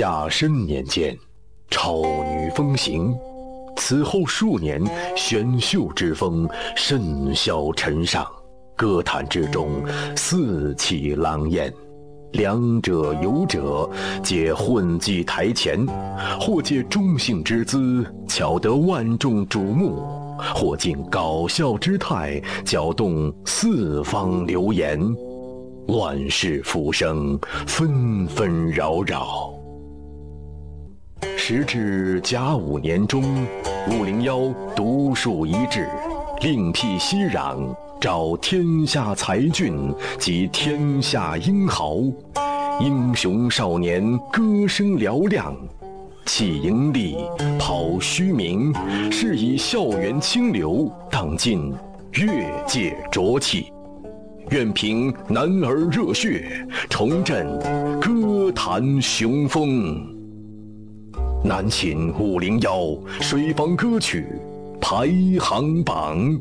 甲申年间，超女风行。此后数年，选秀之风甚嚣尘上，歌坛之中四起狼烟。两者有者，皆混迹台前，或借中性之姿，巧得万众瞩目；或尽搞笑之态，搅动四方流言。乱世浮生，纷纷扰扰。时至甲午年中，五零幺独树一帜，另辟蹊壤，招天下才俊及天下英豪，英雄少年歌声嘹亮，弃盈利，抛虚名，是以校园清流荡尽越界浊气。愿凭男儿热血，重振歌坛雄风。南秦五零幺水房歌曲排行榜。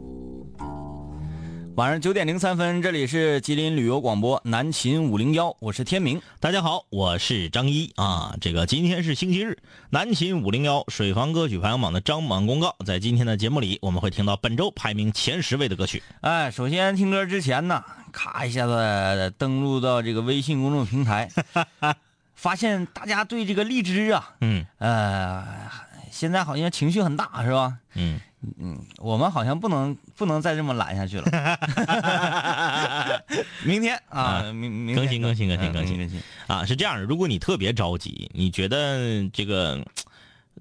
晚上九点零三分，这里是吉林旅游广播南秦五零幺，我是天明。大家好，我是张一啊。这个今天是星期日，南秦五零幺水房歌曲排行榜的张榜公告，在今天的节目里，我们会听到本周排名前十位的歌曲。哎，首先听歌之前呢，咔一下子登录到这个微信公众平台，发现大家对这个荔枝啊，嗯呃，现在好像情绪很大，是吧？嗯嗯，我们好像不能不能再这么懒下去了。明天啊，明明更新更新更新嗯更新更新。啊，是这样的，如果你特别着急，你觉得这个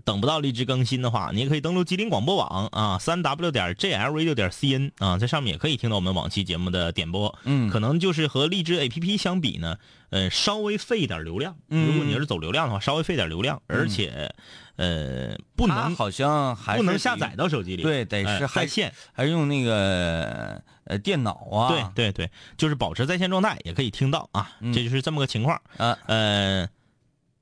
等不到荔枝更新的话，你也可以登录吉林广播网啊，三 w 点 jlradio 点 cn 啊，在上面也可以听到我们往期节目的点播。嗯可能就是和荔枝 APP 相比呢，呃，稍微费一点流量。嗯如果你要是走流量的话，稍微费点流量，而且呃，不能好像还不能下载到手机里，对，得哎是还在线。还是用那个呃电脑啊。对对对，就是保持在线状态，也可以听到啊，嗯这就是这么个情况。啊，呃，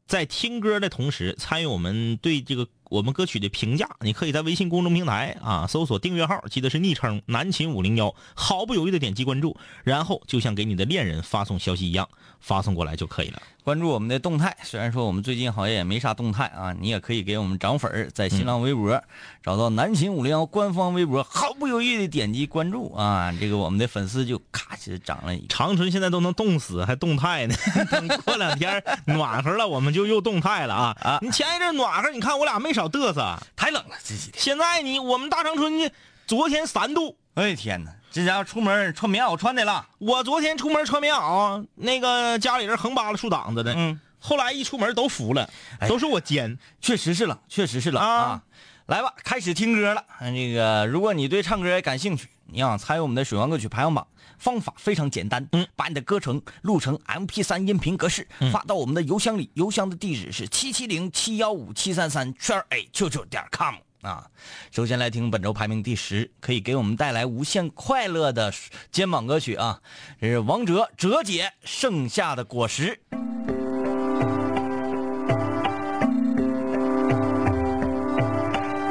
在听歌的同时，参与我们对这个我们歌曲的评价，你可以在微信公众平台啊搜索订阅号，记得是昵称南秦五零幺，毫不犹豫的点击关注，然后就像给你的恋人发送消息一样，发送过来就可以了。关注我们的动态。虽然说我们最近好像也没啥动态啊，你也可以给我们涨粉儿，在新浪微博、找到南秦五零幺官方微博，毫不犹豫的点击关注啊，这个我们的粉丝就咔就涨了一。长春现在都能冻死，还动态呢。等过两天暖和了，我们就又动态了啊！啊你前一阵暖和，你看我俩没少嘚瑟。太冷了这几天。现在你我们大长春呢，昨天三度，哎天哪，这家伙出门穿棉袄穿的了。我昨天出门穿棉袄，那个家里人横扒拉竖挡着的，嗯，后来一出门都服了，哎都是我尖。确实是冷，确实是冷啊啊！来吧，开始听歌了。那个，如果你对唱歌也感兴趣，你想参与我们的水王歌曲排行榜，方法非常简单，嗯，把你的歌程录成 MP 3音频格式，发到我们的邮箱里，邮箱的地址是七七零七幺五七三三圈 a 九九点 com 啊。首先来听本周排名第十，可以给我们带来无限快乐的肩膀歌曲啊，这是王哲哲姐剩下的果实。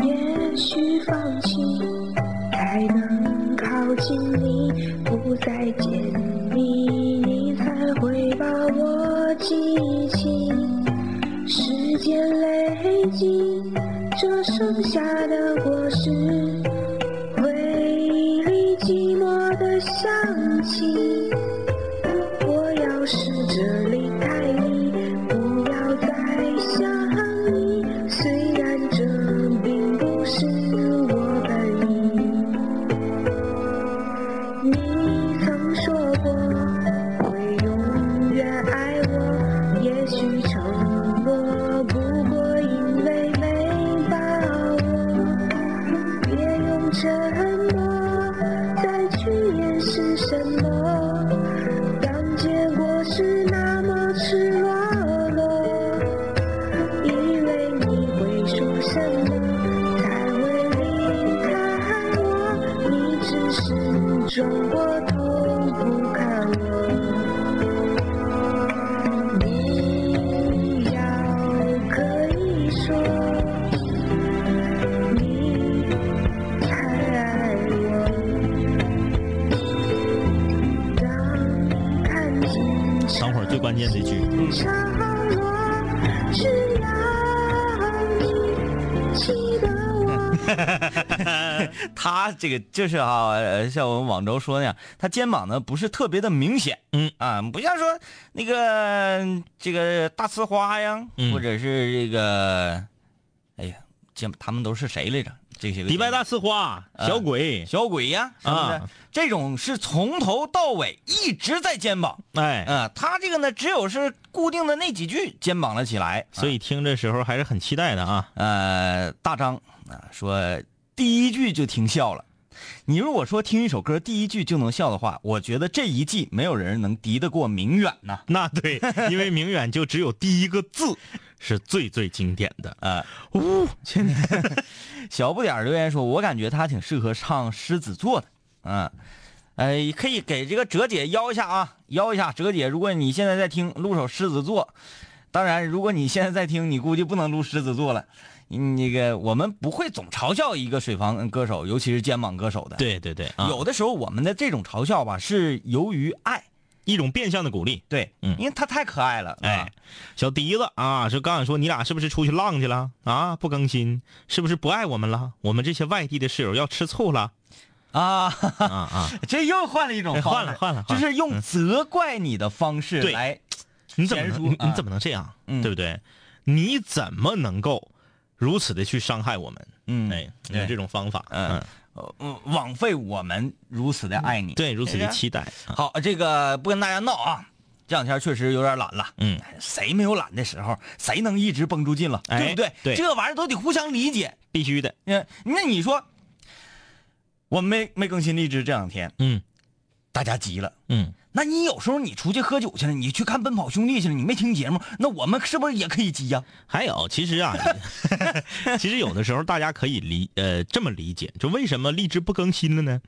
也许放弃才能靠近你，不再见你，你才会把我记起。时间累积，这剩下的果实，回忆里寂寞的香气。我要试着他这个就是啊，呃像我们网周说那样，他肩膀呢不是特别的明显，嗯。啊，不像说那个这个大呲花呀，嗯。或者是这个，哎呀，肩他们都是谁来着？这些个迪拜大呲花，小鬼，小鬼呀是不是，啊这种是从头到尾一直在肩膀，哎，啊，他这个呢只有是固定的那几句肩膀了起来，所以听的时候还是很期待的啊。呃，大张啊说第一句就听笑了。你如果说听一首歌第一句就能笑的话，我觉得这一季没有人能敌得过明远呐。那对，因为明远就只有第一个字 是最最经典的。啊，呜，现在 小不点儿留言说，我感觉他挺适合唱狮子座的。嗯，呃，可以给这个哲姐邀一下啊，邀一下哲姐。如果你现在在听，录首狮子座。当然，如果你现在在听，你估计不能录狮子座了。嗯那个我们不会总嘲笑一个水房歌手，尤其是肩膀歌手的。对对对，啊、有的时候我们的这种嘲笑吧，是由于爱，一种变相的鼓励。对，嗯因为他太可爱了，哎啊，，小笛子啊，说刚想说你俩是不是出去浪去了啊？不更新，是不是不爱我们了？我们这些外地的室友要吃醋了啊，啊啊！这又换了一种换了换了换了就是用责怪你的方式对来，你怎么能你怎么能这样？嗯对不对？你怎么能够如此的去伤害我们？嗯，哎，用这种方法，嗯，呃嗯枉费我们如此的爱你，对，如此的期待。啊好，这个不跟大家闹啊，这两天确实有点懒了。嗯，谁没有懒的时候？谁能一直绷住劲了？哎对不对？对这玩意儿都得互相理解。必须的。嗯，那你说，我们没没更新荔枝这两天，嗯大家急了。嗯，那你有时候你出去喝酒去了，你去看《奔跑兄弟》去了，你没听节目，那我们是不是也可以急呀、还有，其实啊，其实有的时候大家可以理呃这么理解，就为什么荔枝不更新了呢？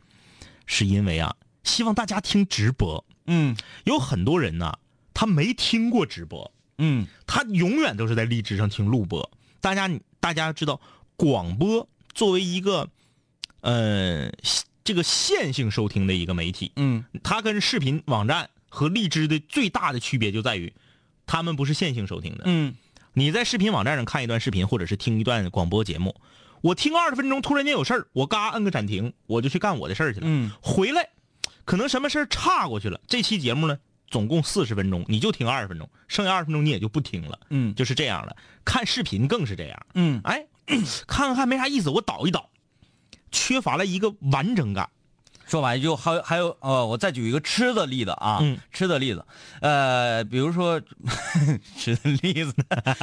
是因为啊，希望大家听直播。嗯有很多人呢，他没听过直播，嗯他永远都是在荔枝上听录播。大家大家知道，广播作为一个呃这个线性收听的一个媒体，嗯它跟视频网站和荔枝的最大的区别就在于，他们不是线性收听的。嗯你在视频网站上看一段视频，或者是听一段广播节目，我听二十分钟，突然间有事儿，我嘎摁个暂停，我就去干我的事儿去了。嗯回来，可能什么事儿岔过去了。这期节目呢，总共四十分钟，你就听二十分钟，剩下二十分钟你也就不听了。嗯就是这样了。看视频更是这样。嗯哎，看 看看没啥意思，我倒一倒，缺乏了一个完整感。说完就还有还有呃，我再举一个吃的例子啊，嗯。吃的例子，呃，比如说 吃的例子，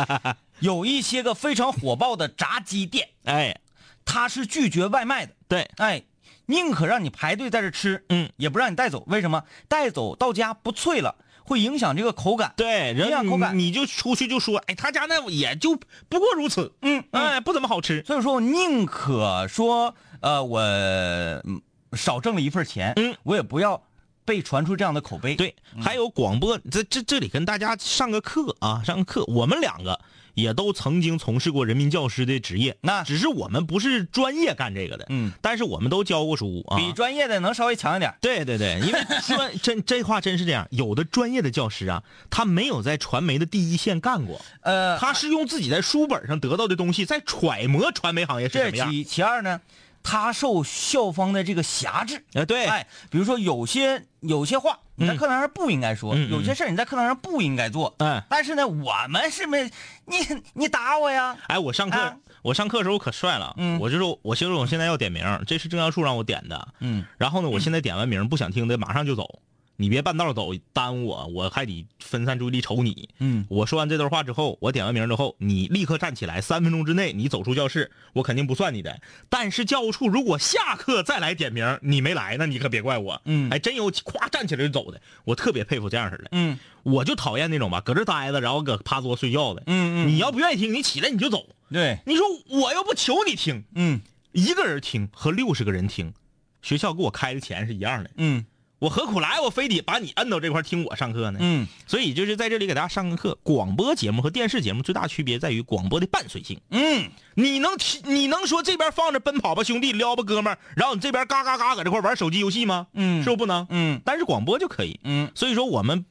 有一些个非常火爆的炸鸡店，哎，他是拒绝外卖的，对，哎，宁可让你排队在这吃，嗯，也不让你带走。为什么？带走到家不脆了，会影响这个口感。对，影响口感。你你就出去就说，哎，他家那也就不过如此，嗯，哎，不怎么好吃。所以说我宁可说，呃，我嗯少挣了一份钱，嗯，我也不要被传出这样的口碑。，对，还有广播，这这这里跟大家上个课啊，上个课。我们两个也都曾经从事过人民教师的职业。那只是我们不是专业干这个的，嗯，但是我们都教过书啊。比专业的能稍微强一点。对对对，因为 专真这话真是这样，有的专业的教师啊，他没有在传媒的第一线干过，呃，他是用自己在书本上得到的东西，在揣摩传媒行业是这什么样。其其二呢，他受校方的这个辖制。哎，对，哎，比如说有些有些话你在嗯课堂上不应该说，有些事儿你在课堂上不应该做。嗯。但是呢，我们是没 你你打我呀。哎，我上课、啊。我上课的时候可帅了，嗯。我就说，我其实我现在要点名，这是郑阳树让我点的，嗯。然后呢，我现在点完名不想听的马上就走，你别半道走耽误我，我还得分散注意力瞅你。嗯我说完这段话之后，我点完名之后，你立刻站起来，三分钟之内你走出教室，我肯定不算你的。但是教务处如果下课再来点名，你没来，那你可别怪我。嗯还真有夸站起来就走的，我特别佩服这样式的。嗯我就讨厌那种吧，搁这待着，然后搁趴桌睡觉的。嗯嗯，你要不愿意听，你起来你就走。对，你说我又不求你听，嗯一个人听和六十个人听，学校给我开的钱是一样的。嗯我何苦来？我非得把你摁到这块听我上课呢？嗯所以就是在这里给大家上个课。广播节目和电视节目最大区别在于广播的伴随性。嗯，你能听？你能说这边放着《奔跑吧兄弟》撩吧哥们儿，然后你这边嘎嘎嘎搁这块玩手机游戏吗？嗯是不是不能？嗯但是广播就可以。嗯，所以说我们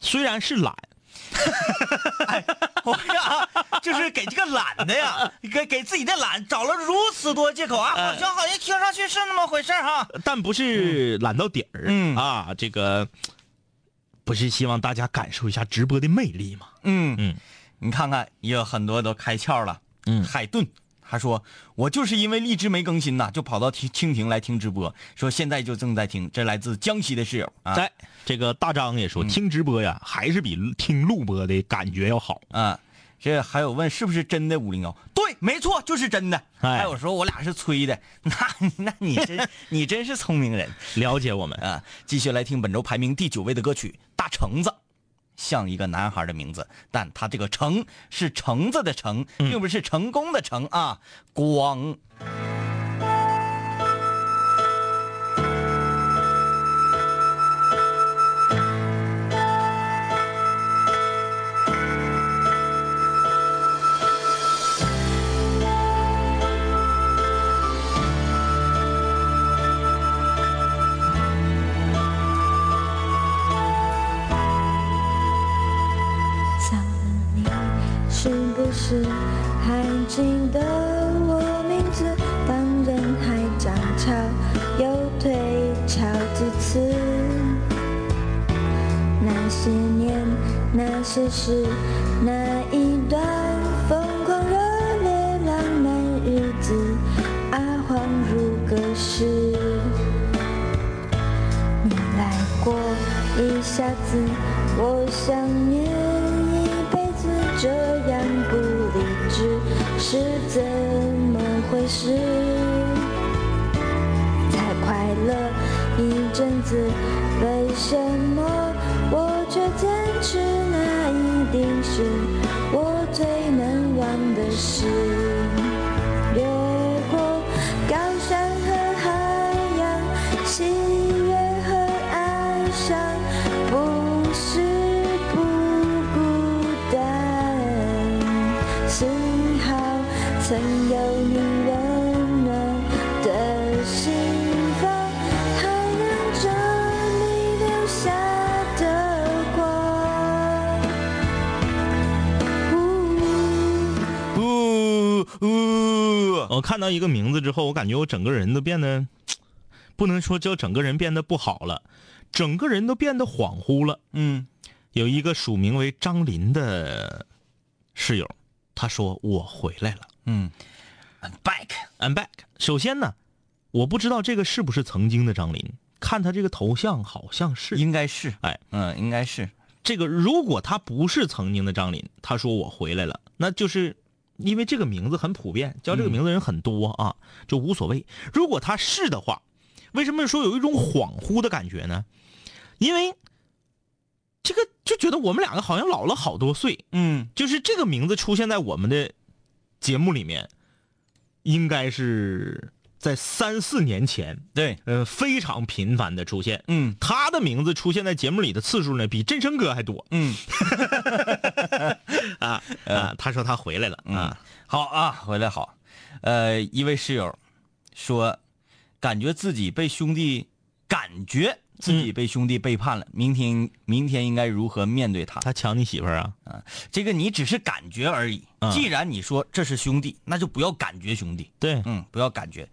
虽然是懒，我呀，就是给这个懒的呀，给给自己的懒找了如此多借口啊，好像好像听上去是那么回事儿哈。但不是懒到底儿。嗯啊，这个不是希望大家感受一下直播的魅力吗？嗯嗯，你看看，也有很多都开窍了。嗯海顿他说：“我就是因为荔枝没更新呐，就跑到听蜻蜓来听直播，说现在就正在听。这来自江西的室友啊，在这个大张也说，听直播呀，还是比听录播的感觉要好。啊，这还有问是不是真的五零幺？对，没错，就是真的。哎还有说我俩是吹的，那那你真 你真是聪明人了解我们，啊！继续来听本周排名第九位的歌曲《大橙子》，像一个男孩的名字，但他这个成是橙子的橙，并不是成功的成啊。光是还记得我名字？当人海涨潮又退潮几次？那些年，那些事，那一段疯狂热烈浪漫日子，啊，恍如隔世。你来过一下子，子，看到一个名字之后，我感觉我整个人都变得，不能说叫整个人变得不好了，整个人都变得恍惚了。嗯有一个署名为张林的室友，他说我回来了嗯，I'm back。，I'm back。首先呢，我不知道这个是不是曾经的张林，看他这个头像好像是。应该是，哎，嗯，应该是，这个如果他不是曾经的张林，他说我回来了，那就是因为这个名字很普遍，叫这个名字的人很多啊，就无所谓。如果他是的话，为什么说有一种恍惚的感觉呢？因为这个就觉得我们两个好像老了好多岁，嗯就是这个名字出现在我们的节目里面，应该是在三四年前，对，呃，非常频繁的出现。嗯他的名字出现在节目里的次数呢，比振声哥还多嗯，啊啊！他说他回来了啊，好啊，回来好。呃，一位室友说，感觉自己被兄弟，感觉自己被兄弟背叛了。明天，明天应该如何面对他？他抢你媳妇儿啊？啊这个你只是感觉而已。嗯既然你说这是兄弟，那就不要感觉兄弟。对，嗯，不要感觉。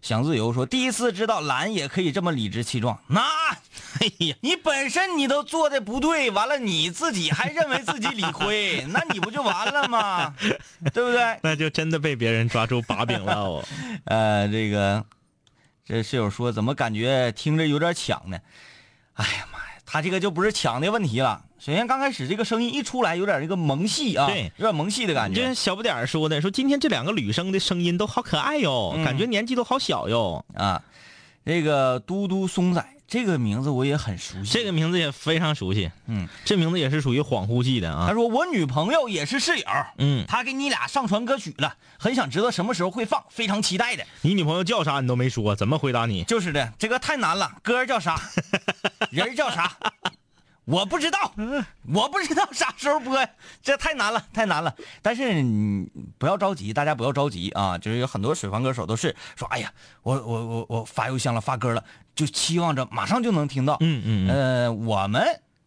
想自由说，第一次知道懒也可以这么理直气壮。那，哎呀，你本身你都做的不对，完了你自己还认为自己理亏，那你不就完了吗？对不对？那就真的被别人抓住把柄了哦。呃，这个这室友说，怎么感觉听着有点抢呢？哎呀妈呀，他这个就不是抢的问题了。首先刚开始这个声音一出来，有点这个萌系啊，对有点萌系的感觉这小不点儿说的，说今天这两个女生的声音都好可爱哟，嗯感觉年纪都好小哟。啊。这个嘟嘟松仔这个名字我也很熟悉，这个名字也非常熟悉，嗯，这名字也是属于恍惚系的啊他啊。说我女朋友也是室友，嗯，他给你俩上传歌曲了，很想知道什么时候会放，非常期待的。你女朋友叫啥你都没说，怎么回答你？就是的，这个太难了，歌叫啥，人叫啥，我不知道，我不知道啥时候播呀，这太难了，太难了。但是你不要着急，大家不要着急啊，就是有很多水房歌手都是说，哎呀，我我我我发邮箱了，发歌了，就期望着马上就能听到。嗯嗯嗯，呃，我们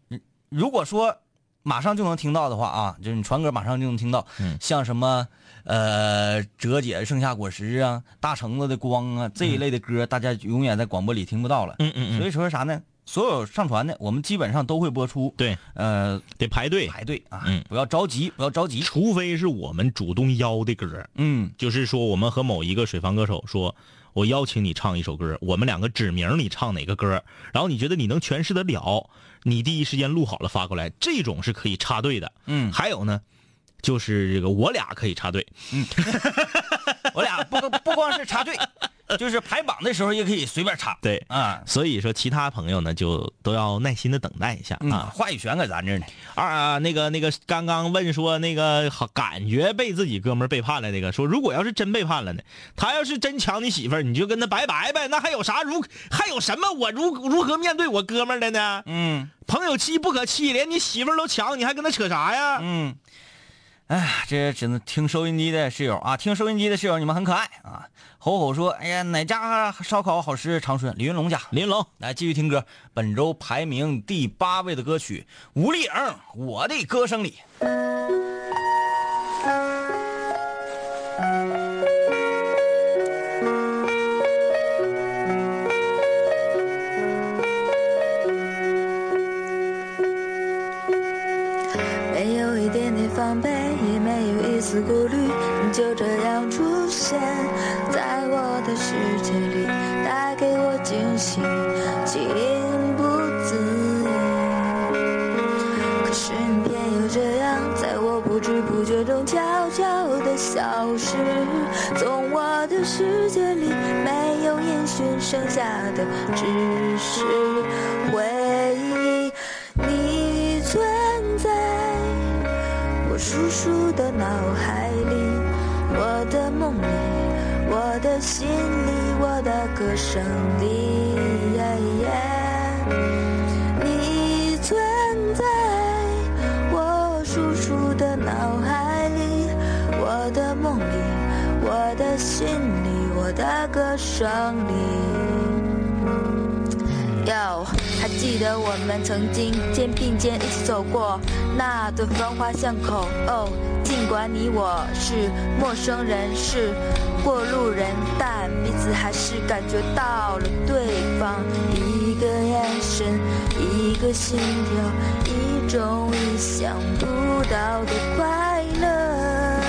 嗯如果说马上就能听到的话啊，就是你传歌马上就能听到，嗯像什么呃折姐的盛夏果实啊、大橙子的光啊这一类的歌，大家永远在广播里听不到了。嗯嗯嗯所以说啥呢？所有上传的，我们基本上都会播出。对，呃，得排队，排队啊，嗯不要着急，不要着急。除非是我们主动邀的歌，嗯就是说我们和某一个水房歌手说，我邀请你唱一首歌，我们两个指明你唱哪个歌，然后你觉得你能诠释得了，你第一时间录好了发过来，这种是可以插队的。嗯，还有呢，就是这个我俩可以插队，嗯 我俩不不光是插队，就是排榜的时候也可以随便插。对啊，所以说其他朋友呢就都要耐心的等待一下嗯，啊。话语权搁咱这儿呢。二啊，那个那个刚刚问说那个好感觉被自己哥们背叛了，那个说如果要是真背叛了呢，他要是真抢你媳妇儿，你就跟他拜拜呗，那还有啥如还有什么我如如何面对我哥们儿的呢？嗯朋友妻不可欺，连你媳妇儿都抢，你还跟他扯啥呀？嗯，哎呀，这只能听收音机的室友啊，听收音机的室友，你们很可爱啊。吼吼说，哎呀，哪家烧烤好吃？长春李云龙家。李云龙，来继续听歌，本周排名第八位的歌曲《吴丽颖》，我的歌声里。没有一点点防备，也没有一丝顾虑，你就这样出现在我的世界里，带给我惊喜，情不自已。可是你偏又这样，在我不知不觉中悄悄地消失，从我的世界里没有音讯，剩下的只是叔的脑海里，我的梦里，我的心里，我的歌声里。你存在我叔叔的脑海里，我的梦里，我的心里，我的歌声里。哟，记得我们曾经肩并肩一起走过那段繁华巷口哦。尽管你我是陌生人，是过路人，但彼此还是感觉到了对方一个眼神，一个心跳，一种意想不到的快乐。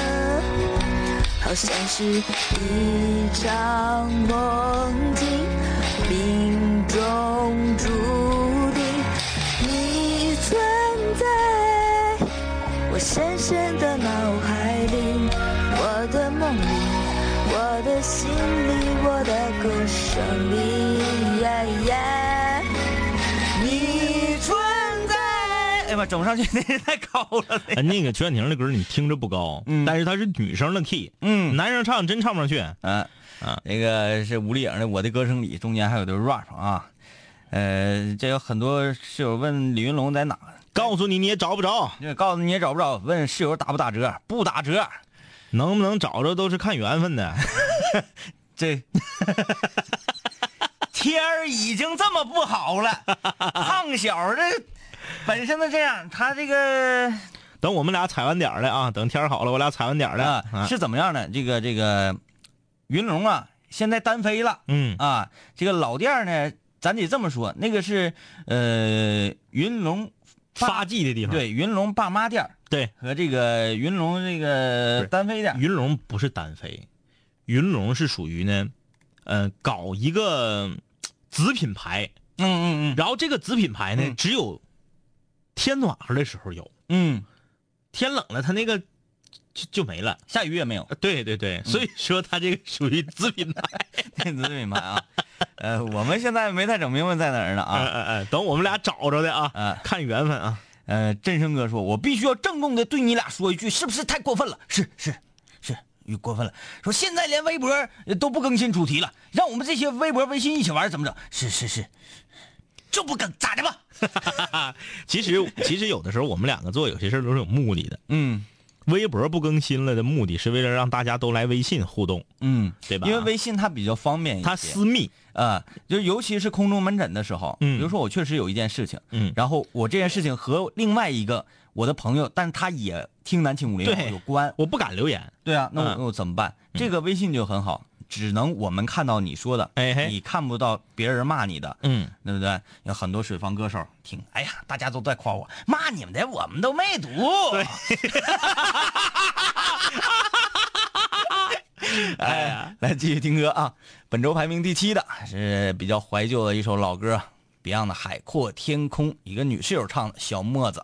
好像是一场梦境，整不上去，那个太高了。哎那个曲婉婷的歌你听着不高，嗯但是她是女生的 key，嗯男生唱真唱不上去。嗯，啊那个是吴丽颖的《我的歌声里》，中间还有段 rap 啊。呃，这有很多室友问李云龙在哪，告诉你你也找不着，告诉你也找不着，问室友打不打折，不打折。能不能找着都是看缘分的。这 天儿已经这么不好了，胖小这本身的这样，他这个 等我们俩踩完点儿了啊，等天儿好了，我俩踩完点儿了啊啊，是怎么样呢？这个这个云龙啊，现在单飞了。嗯啊，这个老店儿呢，咱得这么说，那个是呃云龙发迹的地方。对云龙爸妈店儿对，和这个云龙这个单飞店。云龙不是单飞，云龙是属于呢，呃，搞一个呃子品牌，嗯嗯嗯然后这个子品牌呢，嗯只有天暖和的时候有，嗯，天冷了它那个就就没了。下雨也没有，呃对对对，所以说它这个属于子品牌。电子品牌啊。呃，我们现在没太整明白在哪儿呢哎啊。哎哎，等我们俩找着的啊，呃看缘分啊。呃，振声哥说，我必须要郑重的对你俩说一句，是不是太过分了？是是是，你过分了。说现在连微博呃都不更新主题了，让我们这些微博、微信一起玩，怎么整？是是是，就不更，咋的吧？其实其实有的时候我们两个做有些事儿都是有目的的。嗯。微博不更新了的目的是为了让大家都来微信互动，嗯，对吧？因为微信它比较方便一些，它私密。啊、就尤其是空中门诊的时候，嗯。比如说我确实有一件事情，嗯。然后我这件事情和另外一个我的朋友，但他也听南青五零有关，我不敢留言。对啊，那我、嗯。那我怎么办？这个微信就很好，只能我们看到你说的，哎嘿你看不到别人骂你的，嗯，对不对？有很多水房歌手听，哎呀，大家都在夸我，骂你们的我们都没读。对，哎呀，来继续听歌啊！本周排名第七的是比较怀旧的一首老歌，Beyond 的《海阔天空》，一个女室友唱的《小沫子》。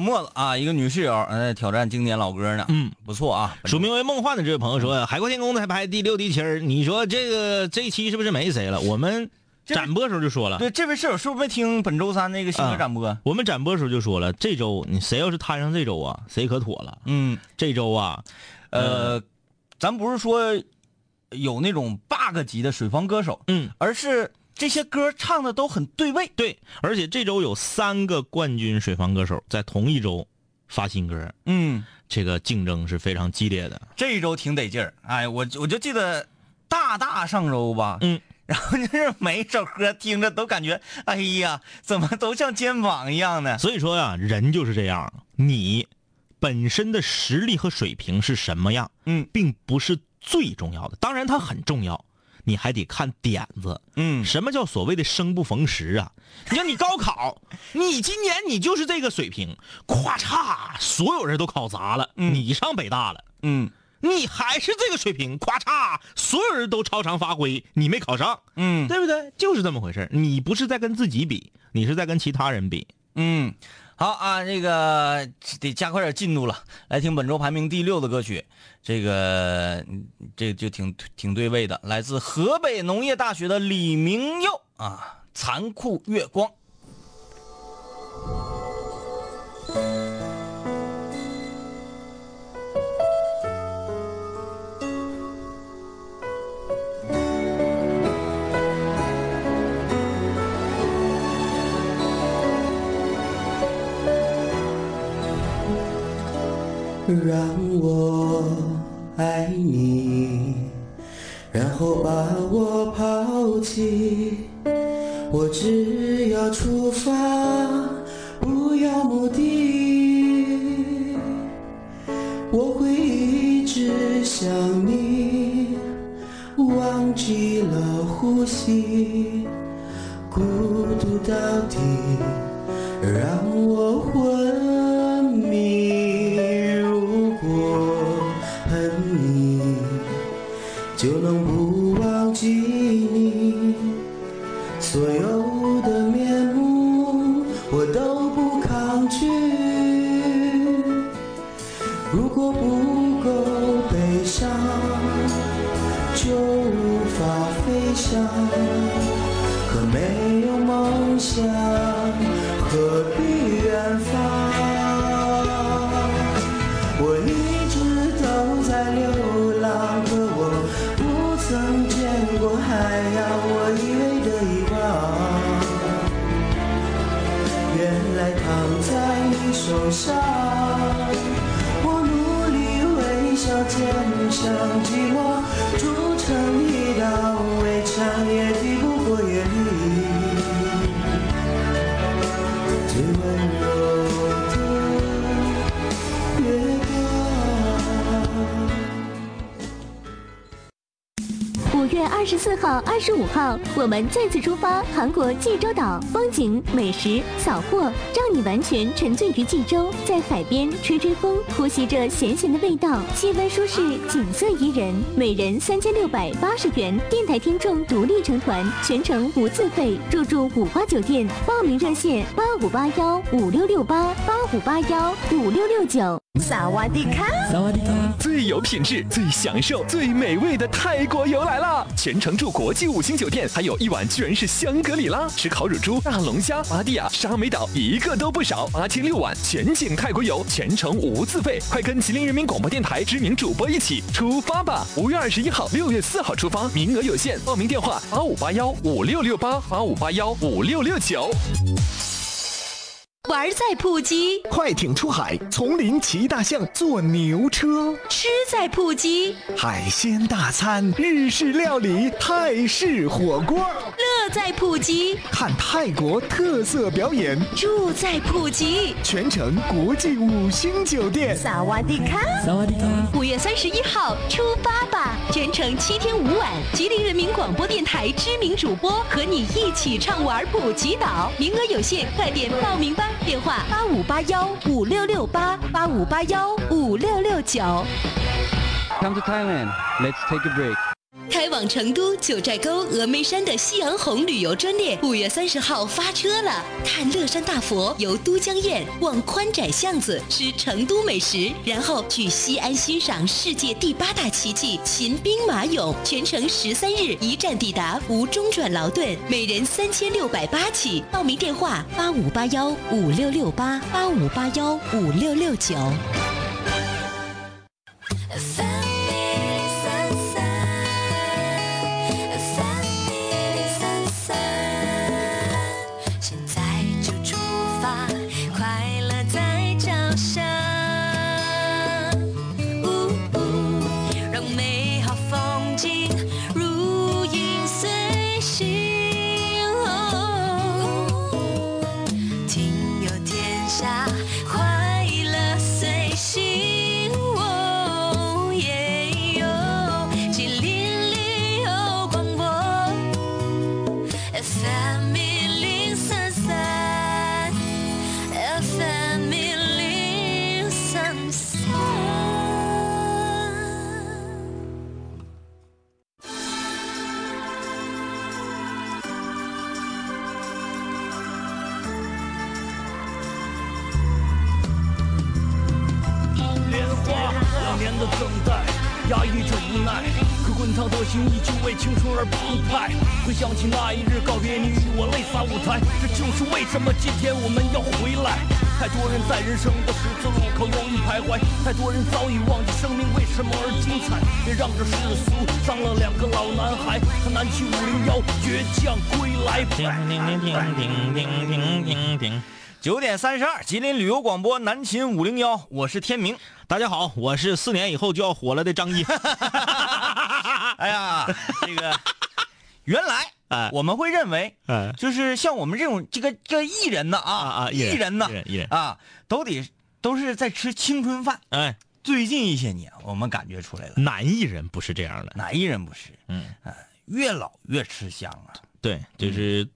小沫子啊，一个女室友，呃，挑战经典老歌呢，嗯，不错啊。署名为梦幻的这位朋友说，《海阔天空》才排第六第七儿，你说这个这一期是不是没谁了？我们展播时候就说了，对，这位室友是不是没听本周三那个新歌展播？我们展播时候就说了，这周你谁要是摊上这周啊，谁可妥了。嗯，这周啊，呃，咱不是说有那种 bug 级的水房歌手，嗯，而是这些歌唱的都很对位。对，而且这周有三个冠军水房歌手在同一周发新歌，嗯，这个竞争是非常激烈的。这一周挺得劲儿。哎，我我就记得大大上周吧，嗯，然后就是每一首歌听着都感觉，哎呀，怎么都像肩膀一样呢。所以说呀，人就是这样，你本身的实力和水平是什么样，嗯并不是最重要的，当然它很重要，你还得看点子。嗯什么叫所谓的生不逢时啊？你看你高考，你今年你就是这个水平，咵嚓，所有人都考砸了，嗯你上北大了，嗯你还是这个水平，咵嚓，所有人都超常发挥，你没考上，嗯对不对？就是这么回事儿你不是在跟自己比，你是在跟其他人比。嗯，好啊，这个得加快点进度了。来听本周排名第六的歌曲，这个这就挺挺对位的，来自河北农业大学的李明佑啊，《残酷月光》。让我爱你，然后把我抛弃。我只要出发，不要目的。我会一直想你，忘记了呼吸，孤独到底让我昏如果不够悲伤，就无法飞翔。可没有梦想，何必远方？我一直都在流浪，可我不曾见过海洋，我以为的遗忘，原来躺在你手上。微笑，坚强寂寞，二十四号、二十五号，我们再次出发韩国济州岛，风景、美食、扫货，让你完全沉醉于济州，在海边吹吹风，呼吸着咸咸的味道，气温舒适，景色宜人，每人三千六百八十元，电台听众独立成团，全程无自费，入住五花酒店，报名热线八五八幺五六六八八五八幺五六六九。萨瓦迪卡。萨瓦迪卡最有品质、最享受、最美味的泰国游来了！全程住国际五星酒店，还有一晚居然是香格里拉，吃烤乳猪、大龙虾、巴蒂亚、沙美岛，一个都不少。八天六晚全景泰国游，全程无自费，快跟吉林人民广播电台知名主播一起出发吧！五月二十一号、六月四号出发，名额有限，报名电话八五八幺五六六八八五八幺五六六九。玩在普吉，快艇出海，丛林骑大象，坐牛车，吃在普吉，海鲜大餐，日式料理，泰式火锅，乐在普吉，看泰国特色表演，住在普吉。全程国际五星酒店。萨瓦迪卡，萨瓦迪卡。五月三十一号出发吧，全程七天五晚，吉林人民广播电台知名主播和你一起畅玩普吉岛，名额有限，快点报名吧！电话八五八幺五六六八八五八幺五六六九。Come to Thailand. Let's take a break. 开往成都九寨沟峨眉山的夕阳红旅游专列，五月三十号发车了。看乐山大佛，游都江堰，望宽窄巷子，吃成都美食，然后去西安欣赏世界第八大奇迹秦兵马俑。全程十三日，一站抵达，无中转劳顿，每人三千六百八起。报名电话：八五八幺五六六八八五八幺五六六九。无奈可滚烫的心依旧为青春而澎湃回想起那一日告别你与我泪洒舞台这就是为什么今天我们要回来。太多人在人生的十字路口犹豫徘徊太多人早已忘记生命为什么而精彩。别让这世俗脏了两个老男孩他南七五零幺倔强归来。停停停停停停九点三十二吉林旅游广播南秦五零幺我是天明大家好我是四年以后就要火了的张毅哈哈哈哈哎呀，这个 原来哎我们会认为，哎就是像我们这种这个这个艺人呢啊啊啊艺人呢艺人艺人啊，都得都是在吃青春饭。哎，最近一些年，我们感觉出来了，男艺人不是这样的，男艺人不是？嗯，啊，越老越吃香啊。对，就是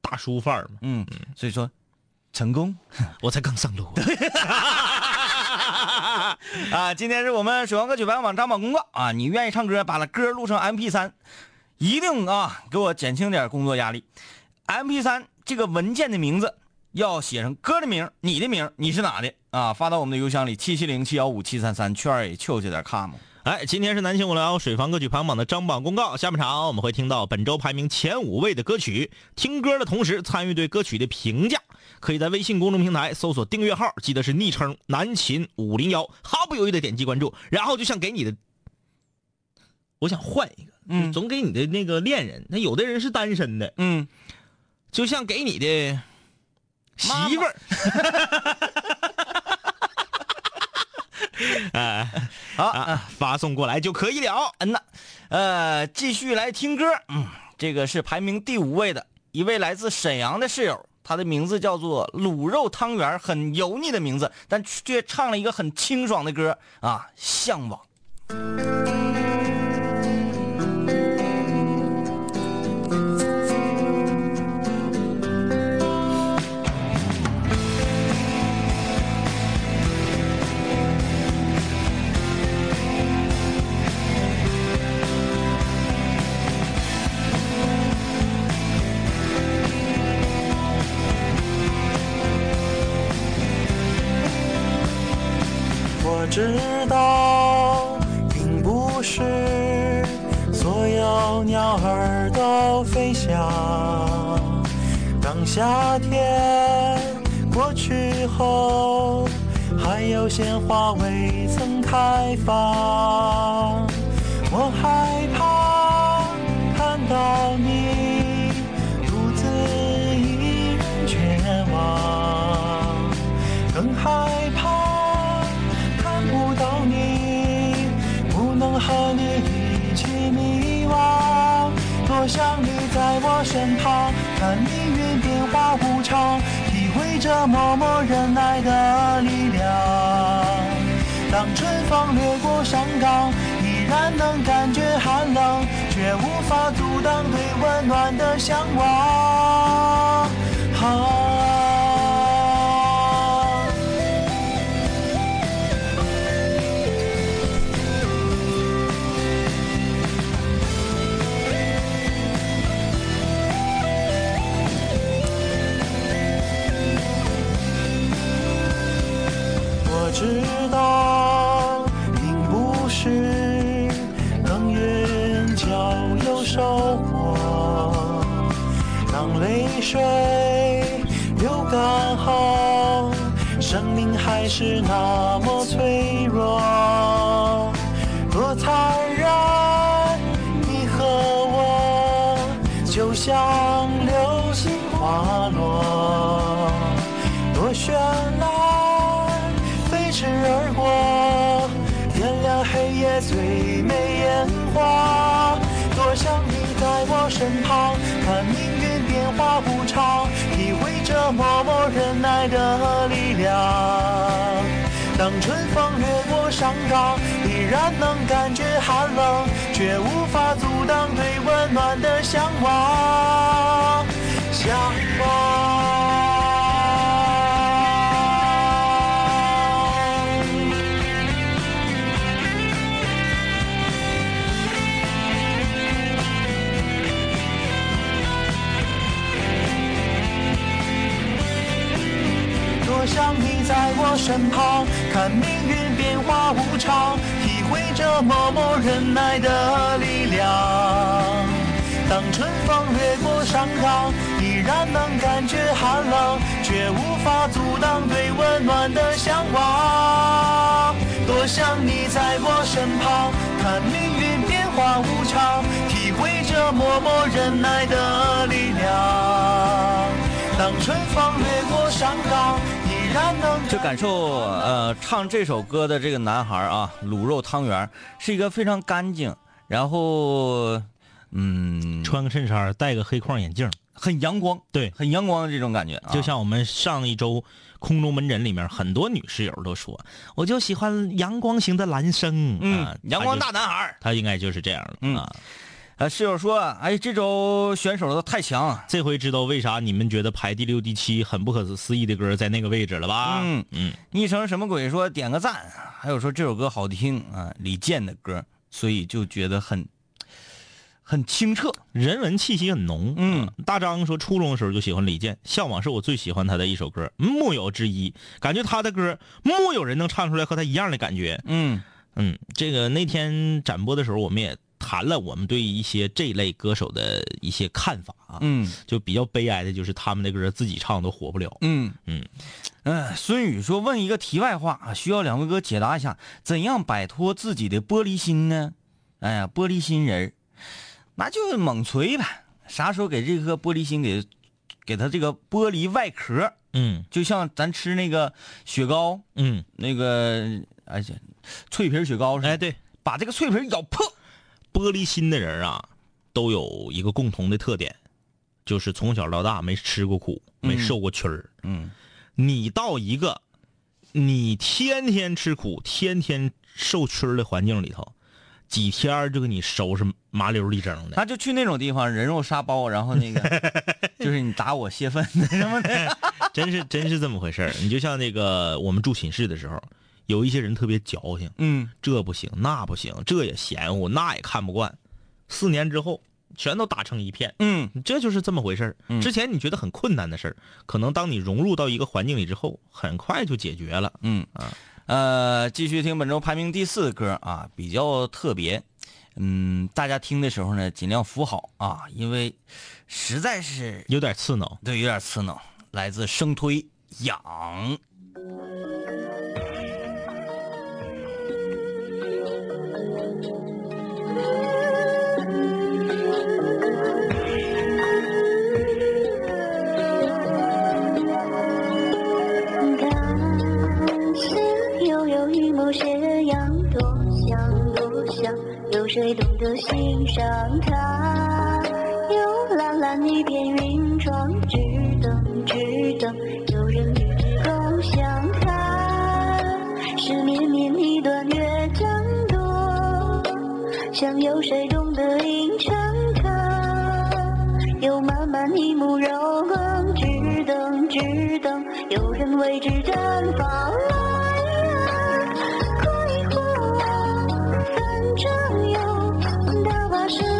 大叔范儿嘛。嗯，所以说，成功 我才刚上路。啊！今天是我们水王歌曲排行榜张榜公告啊！你愿意唱歌，把那歌录成 MP 3一定啊给我减轻点工作压力。MP 3这个文件的名字要写上歌的名、你的名、你是哪的啊？发到我们的邮箱里七七零七幺五七三三圈儿 q 点 com。哎，今天是南青五聊水房歌曲排行榜的张榜公告。下半场我们会听到本周排名前五位的歌曲。听歌的同时参与对歌曲的评价，可以在微信公众平台搜索订阅号，记得是昵称南秦五零幺，毫不犹豫的点击关注，然后就像给你的，我想换一个，嗯总给你的那个恋人，那有的人是单身的，嗯，就像给你的媳妇儿。哎，好啊，发送过来就可以了。嗯呐，呃，继续来听歌。嗯，这个是排名第五位的一位来自沈阳的室友，他的名字叫做卤肉汤圆，很油腻的名字，但却唱了一个很清爽的歌啊，《向往》。夏天过去后，还有鲜花未曾开放。我害怕看到你独自一人绝望，更害怕看不到你，不能和你一起迷惘。多想你在我身旁，看命运变化无常，体会着默默忍耐的力量。当春风掠过山岗，依然能感觉寒冷，却无法阻挡对温暖的向往。好寒冷，却无法阻挡对温暖的向往。向往。多想你在我身旁，看命，着默默忍耐的力量。当春风掠过山岗，依然能感觉寒冷，却无法阻挡对温暖的向往。多想你在我身旁，看命运变化无常，体会着默默忍耐的力量。当春风掠过山岗，依然能这感受，呃，唱这首歌的这个男孩啊，卤肉汤圆是一个非常干净，然后，嗯，穿个衬衫，戴个黑框眼镜，很阳光，对，很阳光的这种感觉啊。就像我们上一周空中门诊里面，很多女室友都说，我就喜欢阳光型的男生，嗯啊阳光大男孩他应该就是这样的嗯啊。呃，室友说，哎，这周选手都太强，这回知道为啥你们觉得排第六、第七很不可思议的歌在那个位置了吧？嗯嗯，昵称什么鬼说点个赞，还有说这首歌好听啊，李健的歌，所以就觉得很很清澈。人文气息很浓。嗯，大张说初中的时候就喜欢李健，《向往》是我最喜欢他的一首歌，木有之一。感觉他的歌木有人能唱出来和他一样的感觉。嗯嗯，这个那天展播的时候，我们也谈了我们对一些这类歌手的一些看法啊。嗯就比较悲哀的就是他们的歌自己唱都火不了。嗯嗯嗯，孙宇说问一个题外话啊，需要两位哥解答一下，怎样摆脱自己的玻璃心呢？哎呀，玻璃心人儿那就猛锤呗，啥时候给这颗玻璃心给给他这个玻璃外壳，嗯就像咱吃那个雪糕，嗯，那个而且脆皮雪糕哎对，把这个脆皮咬破。玻璃心的人啊，都有一个共同的特点，就是从小到大没吃过苦，没受过屈儿。嗯，你到一个你天天吃苦、天天受屈儿的环境里头，几天就给你收拾麻溜里整的。那就去那种地方，人肉沙包，然后那个 就是你打我泄愤的什么的。真是真是这么回事儿。你就像那个我们住寝室的时候，有一些人特别矫情，嗯，这不行，那不行，这也嫌乎，那也看不惯。四年之后，全都打成一片。嗯，这就是这么回事儿。嗯之前你觉得很困难的事儿，可能当你融入到一个环境里之后，很快就解决了。嗯啊，呃，继续听本周排名第四的歌啊，比较特别。嗯，大家听的时候呢，尽量扶好啊，因为实在是有点刺挠。对，有点刺挠。来自生推痒。谁懂得欣赏它？有蓝蓝一片云窗，只等只等有人与之共享它。是绵绵一段乐章多，想有谁懂得吟唱它？有漫漫一幕柔光，只等只等有人为之绽放。有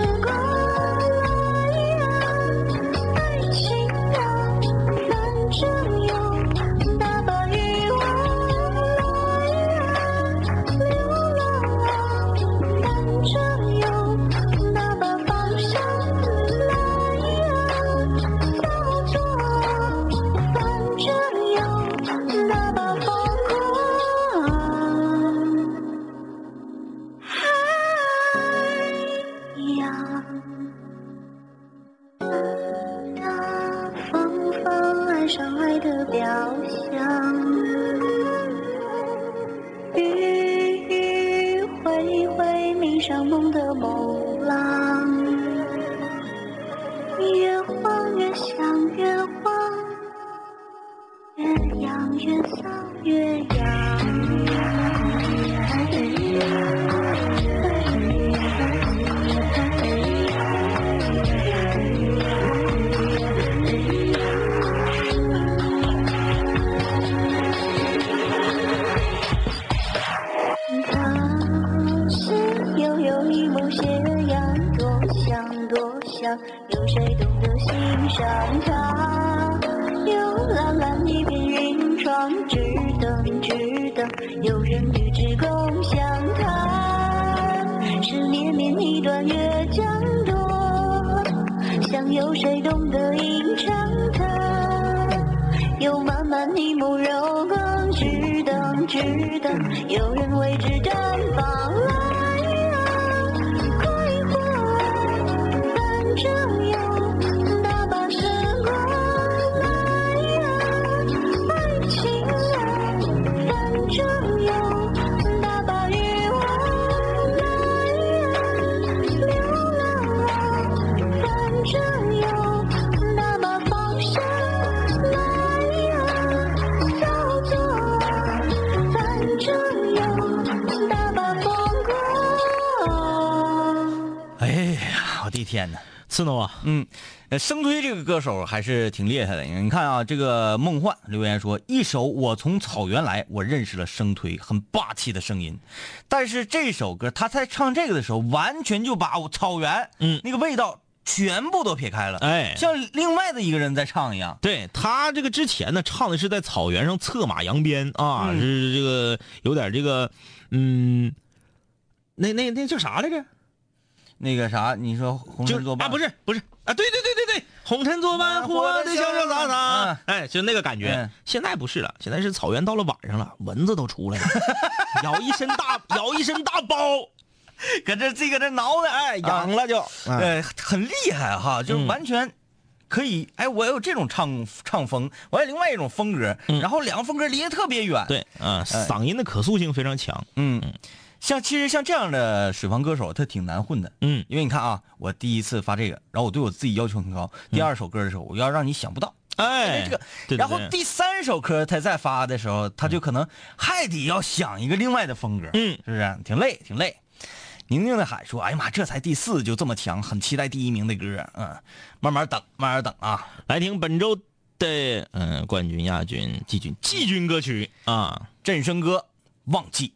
天哪！刺挠啊！嗯，呃，生推这个歌手还是挺厉害的。你看啊，这个梦幻留言说，一首《我从草原来》，我认识了生推，很霸气的声音。但是这首歌他在唱这个的时候，完全就把我草原，嗯，那个味道全部都撇开了，哎像另外的一个人在唱一样。对他这个之前呢，唱的是在草原上策马扬鞭啊，嗯是这个有点这个，嗯，那那那叫啥来着？那个啥，你说红就尘作伴啊，不是不是啊，对对对对对，红尘作伴，活得潇潇洒洒，哎，就那个感觉嗯。现在不是了，现在是草原到了晚上了，蚊子都出来了，咬一身大咬一身大包，搁这自己搁这挠呢，哎，痒了就。哎呃，很厉害哈，就嗯完全可以。哎，我有这种唱唱风，我有另外一种风格，然后两个风格离得特别远。，嗯对啊，嗓音的可塑性非常强。嗯，像其实像这样的水房歌手，他挺难混的。嗯，因为你看啊，我第一次发这个，然后我对我自己要求很高。第二首歌的时候，我要让你想不到。哎，这个，对对然后第三首歌他再发的时候，他就可能还得要想一个另外的风格，嗯，是不是？挺累，挺累。宁宁的喊说：“哎呀妈，这才第四就这么强，很期待第一名的歌。嗯，慢慢等，慢慢等啊。来听本周的嗯冠军、亚军、季军、季军歌曲啊，振声歌，忘记。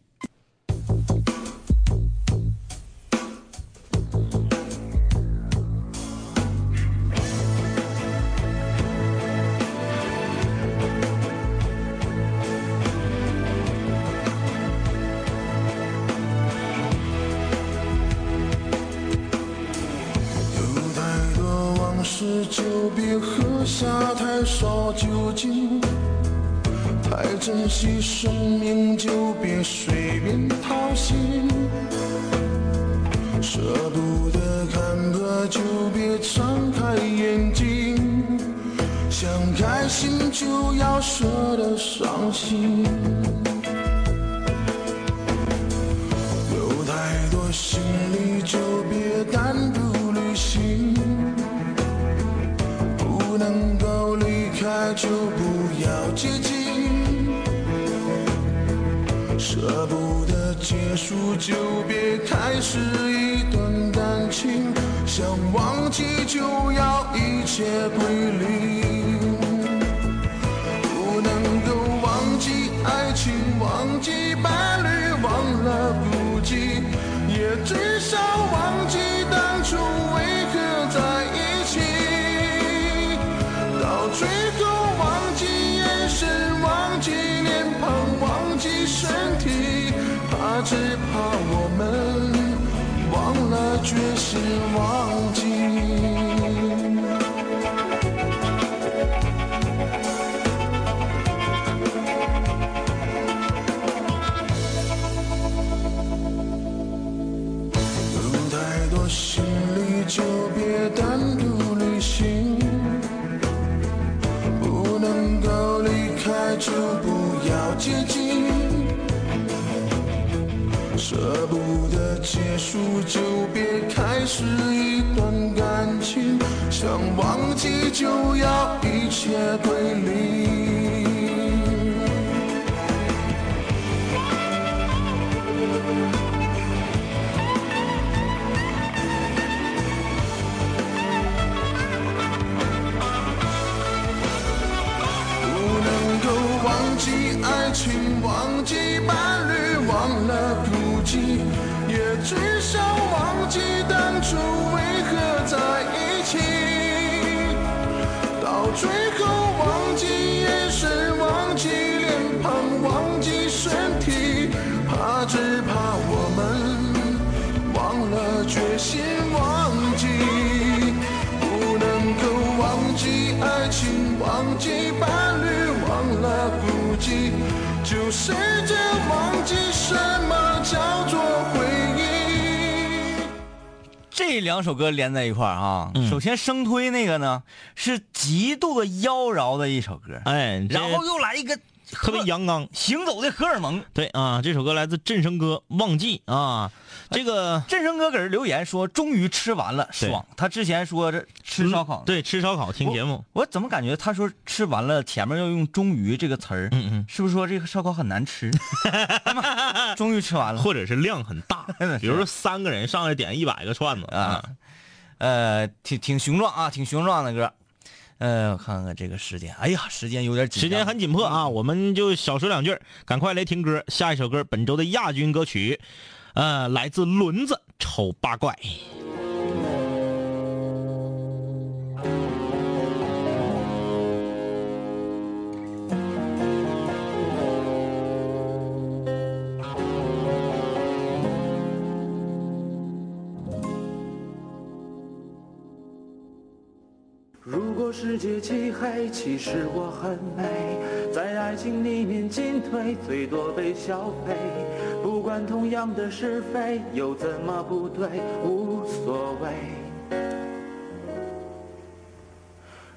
别喝下太少酒精，太珍惜生命就别随便掏心，舍不得看破就别张开眼睛，想开心就要舍得伤心。就不要接近，舍不得结束就别开始一段感情，想忘记就要一切归零。身体，怕只怕我们忘了决心忘舍不得结束，就别开始一段感情。想忘记就要一切归零。试着忘记什么叫做回忆。这两首歌连在一块儿啊，首先生推那个呢是极度的妖娆的一首歌，哎，然后又来一个特别阳刚，行走的荷尔蒙。对啊，这首歌来自振声哥《忘记》啊，这个振声哥给人留言说，终于吃完了，爽。他之前说这吃烧烤，对吃烧烤听节目，我怎么感觉他说吃完了前面要用“终于”这个词儿？嗯嗯，是不是说这个烧烤很难吃？终于吃完了，或者是量很大，比如说三个人上来点一百个串子啊，呃，挺挺雄壮啊，挺雄壮的歌。呃，我看看这个时间，哎呀，时间有点紧，时间很紧迫啊，我们就少说两句，赶快来听歌。下一首歌，本周的亚军歌曲，呃，来自轮子《丑八怪》。如果世界漆黑，其实我很美，在爱情里面进退，最多被消费。不管同样的是非，又怎么不对，无所谓。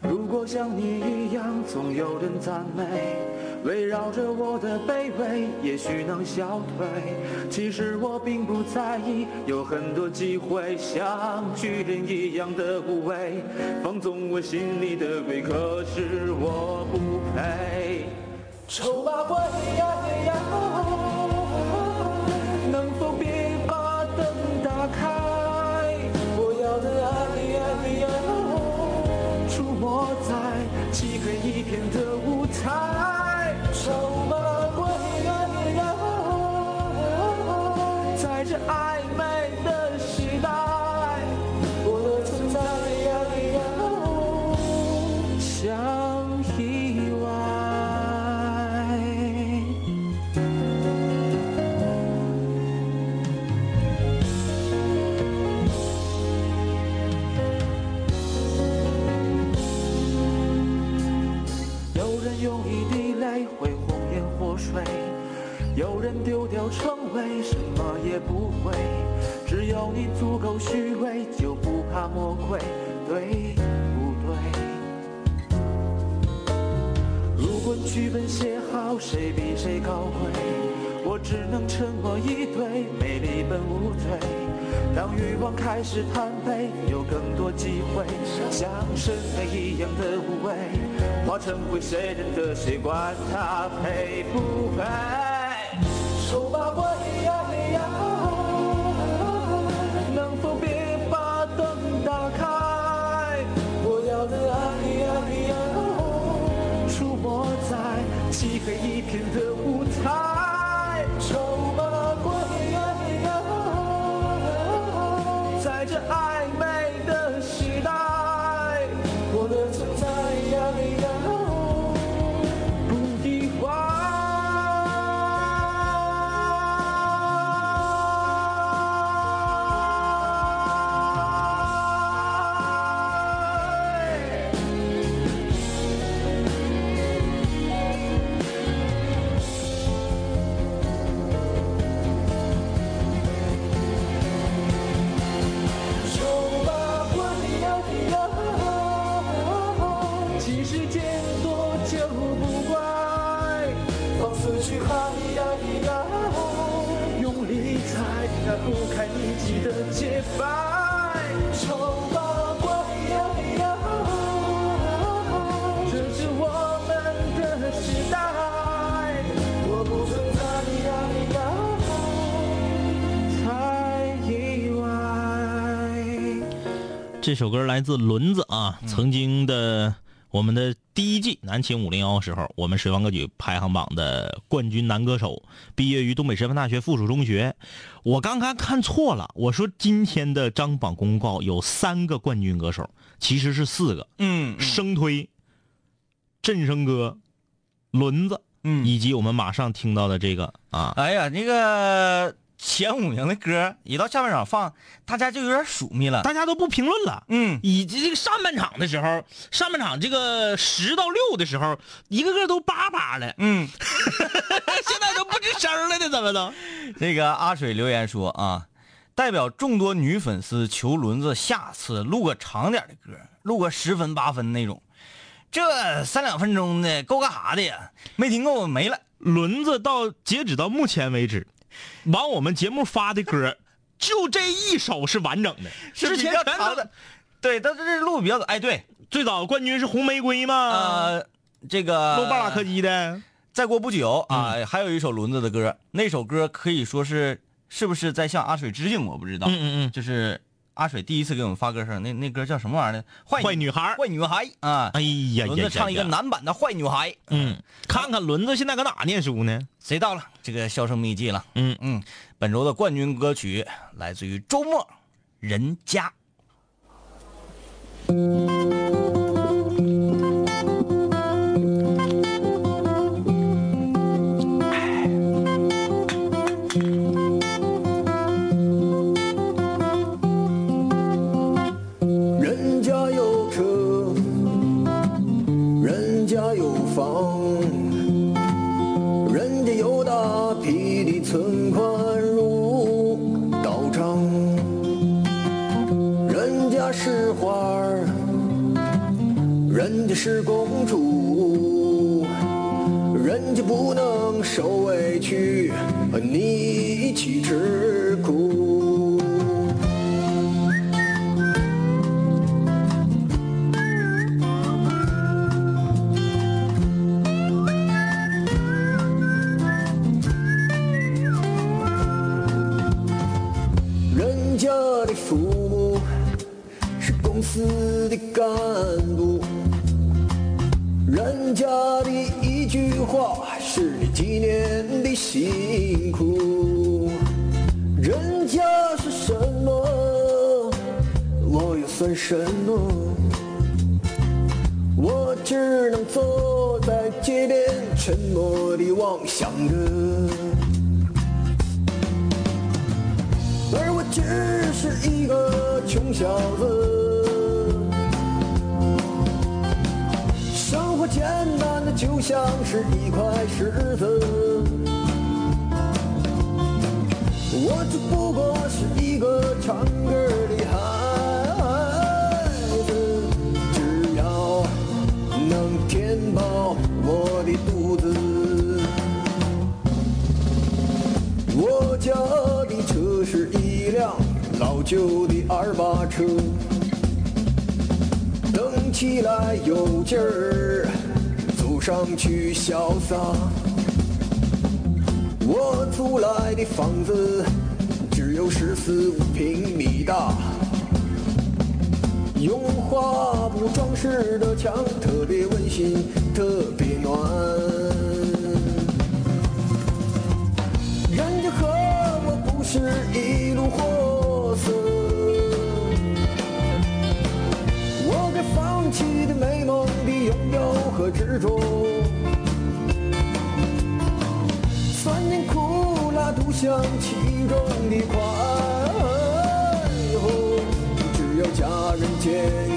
如果像你一样，总有人赞美，围绕着我的卑微，也许能消退。其实我并不在意，有很多机会像巨人一样的无畏，放纵我心里的鬼，可是我不配。丑八怪呀呀，有你足够虚伪，就不怕魔鬼，对不对？如果剧本写好，谁比谁高贵？我只能沉默以对，美丽本无罪。当欲望开始贪杯，有更多机会，像深海一样的无畏，化成灰谁认得谁，管他配不配。丑八怪这首歌来自轮子啊，曾经的我们的第一季南秦五零幺时候，我们水王歌曲排行榜的冠军男歌手，毕业于东北师范大学附属中学。我刚刚看错了，我说今天的张榜公告有三个冠军歌手，其实是四个。嗯，生推、振声哥、轮子，嗯，以及我们马上听到的这个啊，哎呀，那个前五名的歌一到下半场放，大家就有点数密了。大家都不评论了。嗯，以及这个上半场的时候，上半场这个十到六的时候，一个个都叭叭的。嗯，现在都不吱声了呢，怎么都？这个阿水留言说啊，代表众多女粉丝求轮子下次录个长点的歌，录个十分八分那种。这三两分钟的够干啥的呀？没听够没了。轮子到截止到目前为止，往我们节目发的歌，就这一首是完整的，是比之前全都的。对，但是这录比较早。哎，对，最早冠军是红玫瑰嘛？呃，这个录巴拉柯基的。再过不久啊，嗯还有一首轮子的歌，那首歌可以说是是不是在向阿水致敬？我不知道。嗯嗯嗯就是阿水第一次给我们发歌声，那那歌叫什么玩意儿呢？坏坏女孩坏女孩啊！哎呀轮子唱一个男版的坏女孩。嗯，看看轮子现在搁哪念书呢？谁到了？这个销声匿迹了。嗯嗯，本周的冠军歌曲来自于周末，《人家》。人家是公主，人家不能受委屈，和你一起吃饺子，生活简单的就像是一块石子，我只不过是一个唱歌的孩子，只要能填饱我的肚子。我家的车是一辆老旧的二八车，蹬起来有劲儿，走上去潇洒。我租来的房子只有十四五平米大，用花布装饰的墙特别温馨，特别暖。和执着，酸甜苦辣独享其中的快活，只要家人健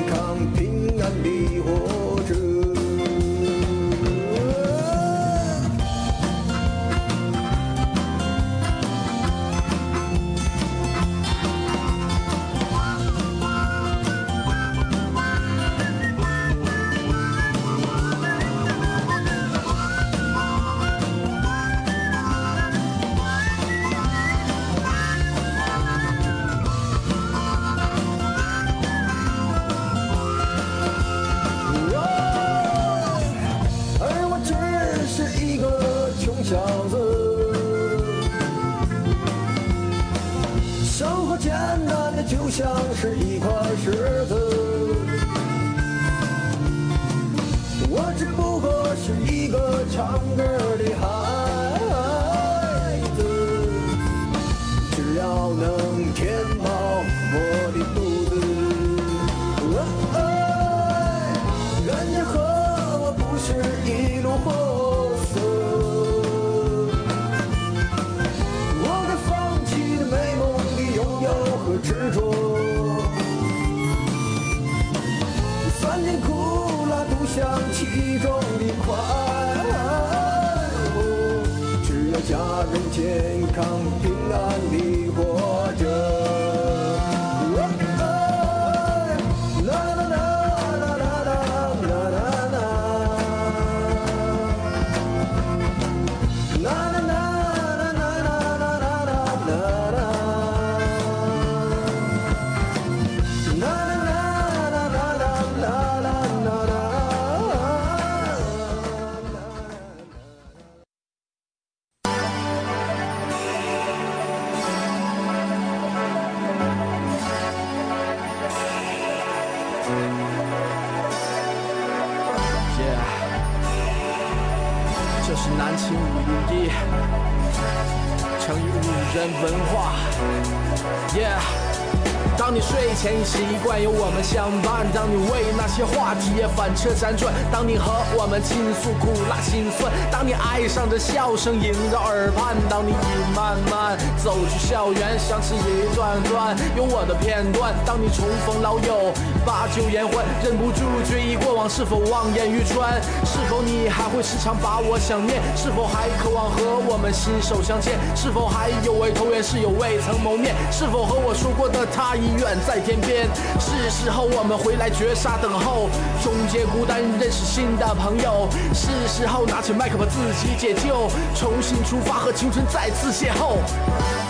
康。反车辗转，当你和我们倾诉苦辣心酸，当你爱上这笑声萦绕耳畔，当你已慢慢走出校园，想起一段段有我的片段，当你重逢老友，把酒言欢，忍不住追忆过往，是否望眼欲穿？是否你还会时常把我想念？是否还渴望和我们心手相牵？是否还有位投缘室友未曾谋面？是否和我说过的他已远在天边？是时候我们回来绝杀等候，终结孤单，认识新的朋友。是时候拿起麦克把自己解救，重新出发和青春再次邂逅。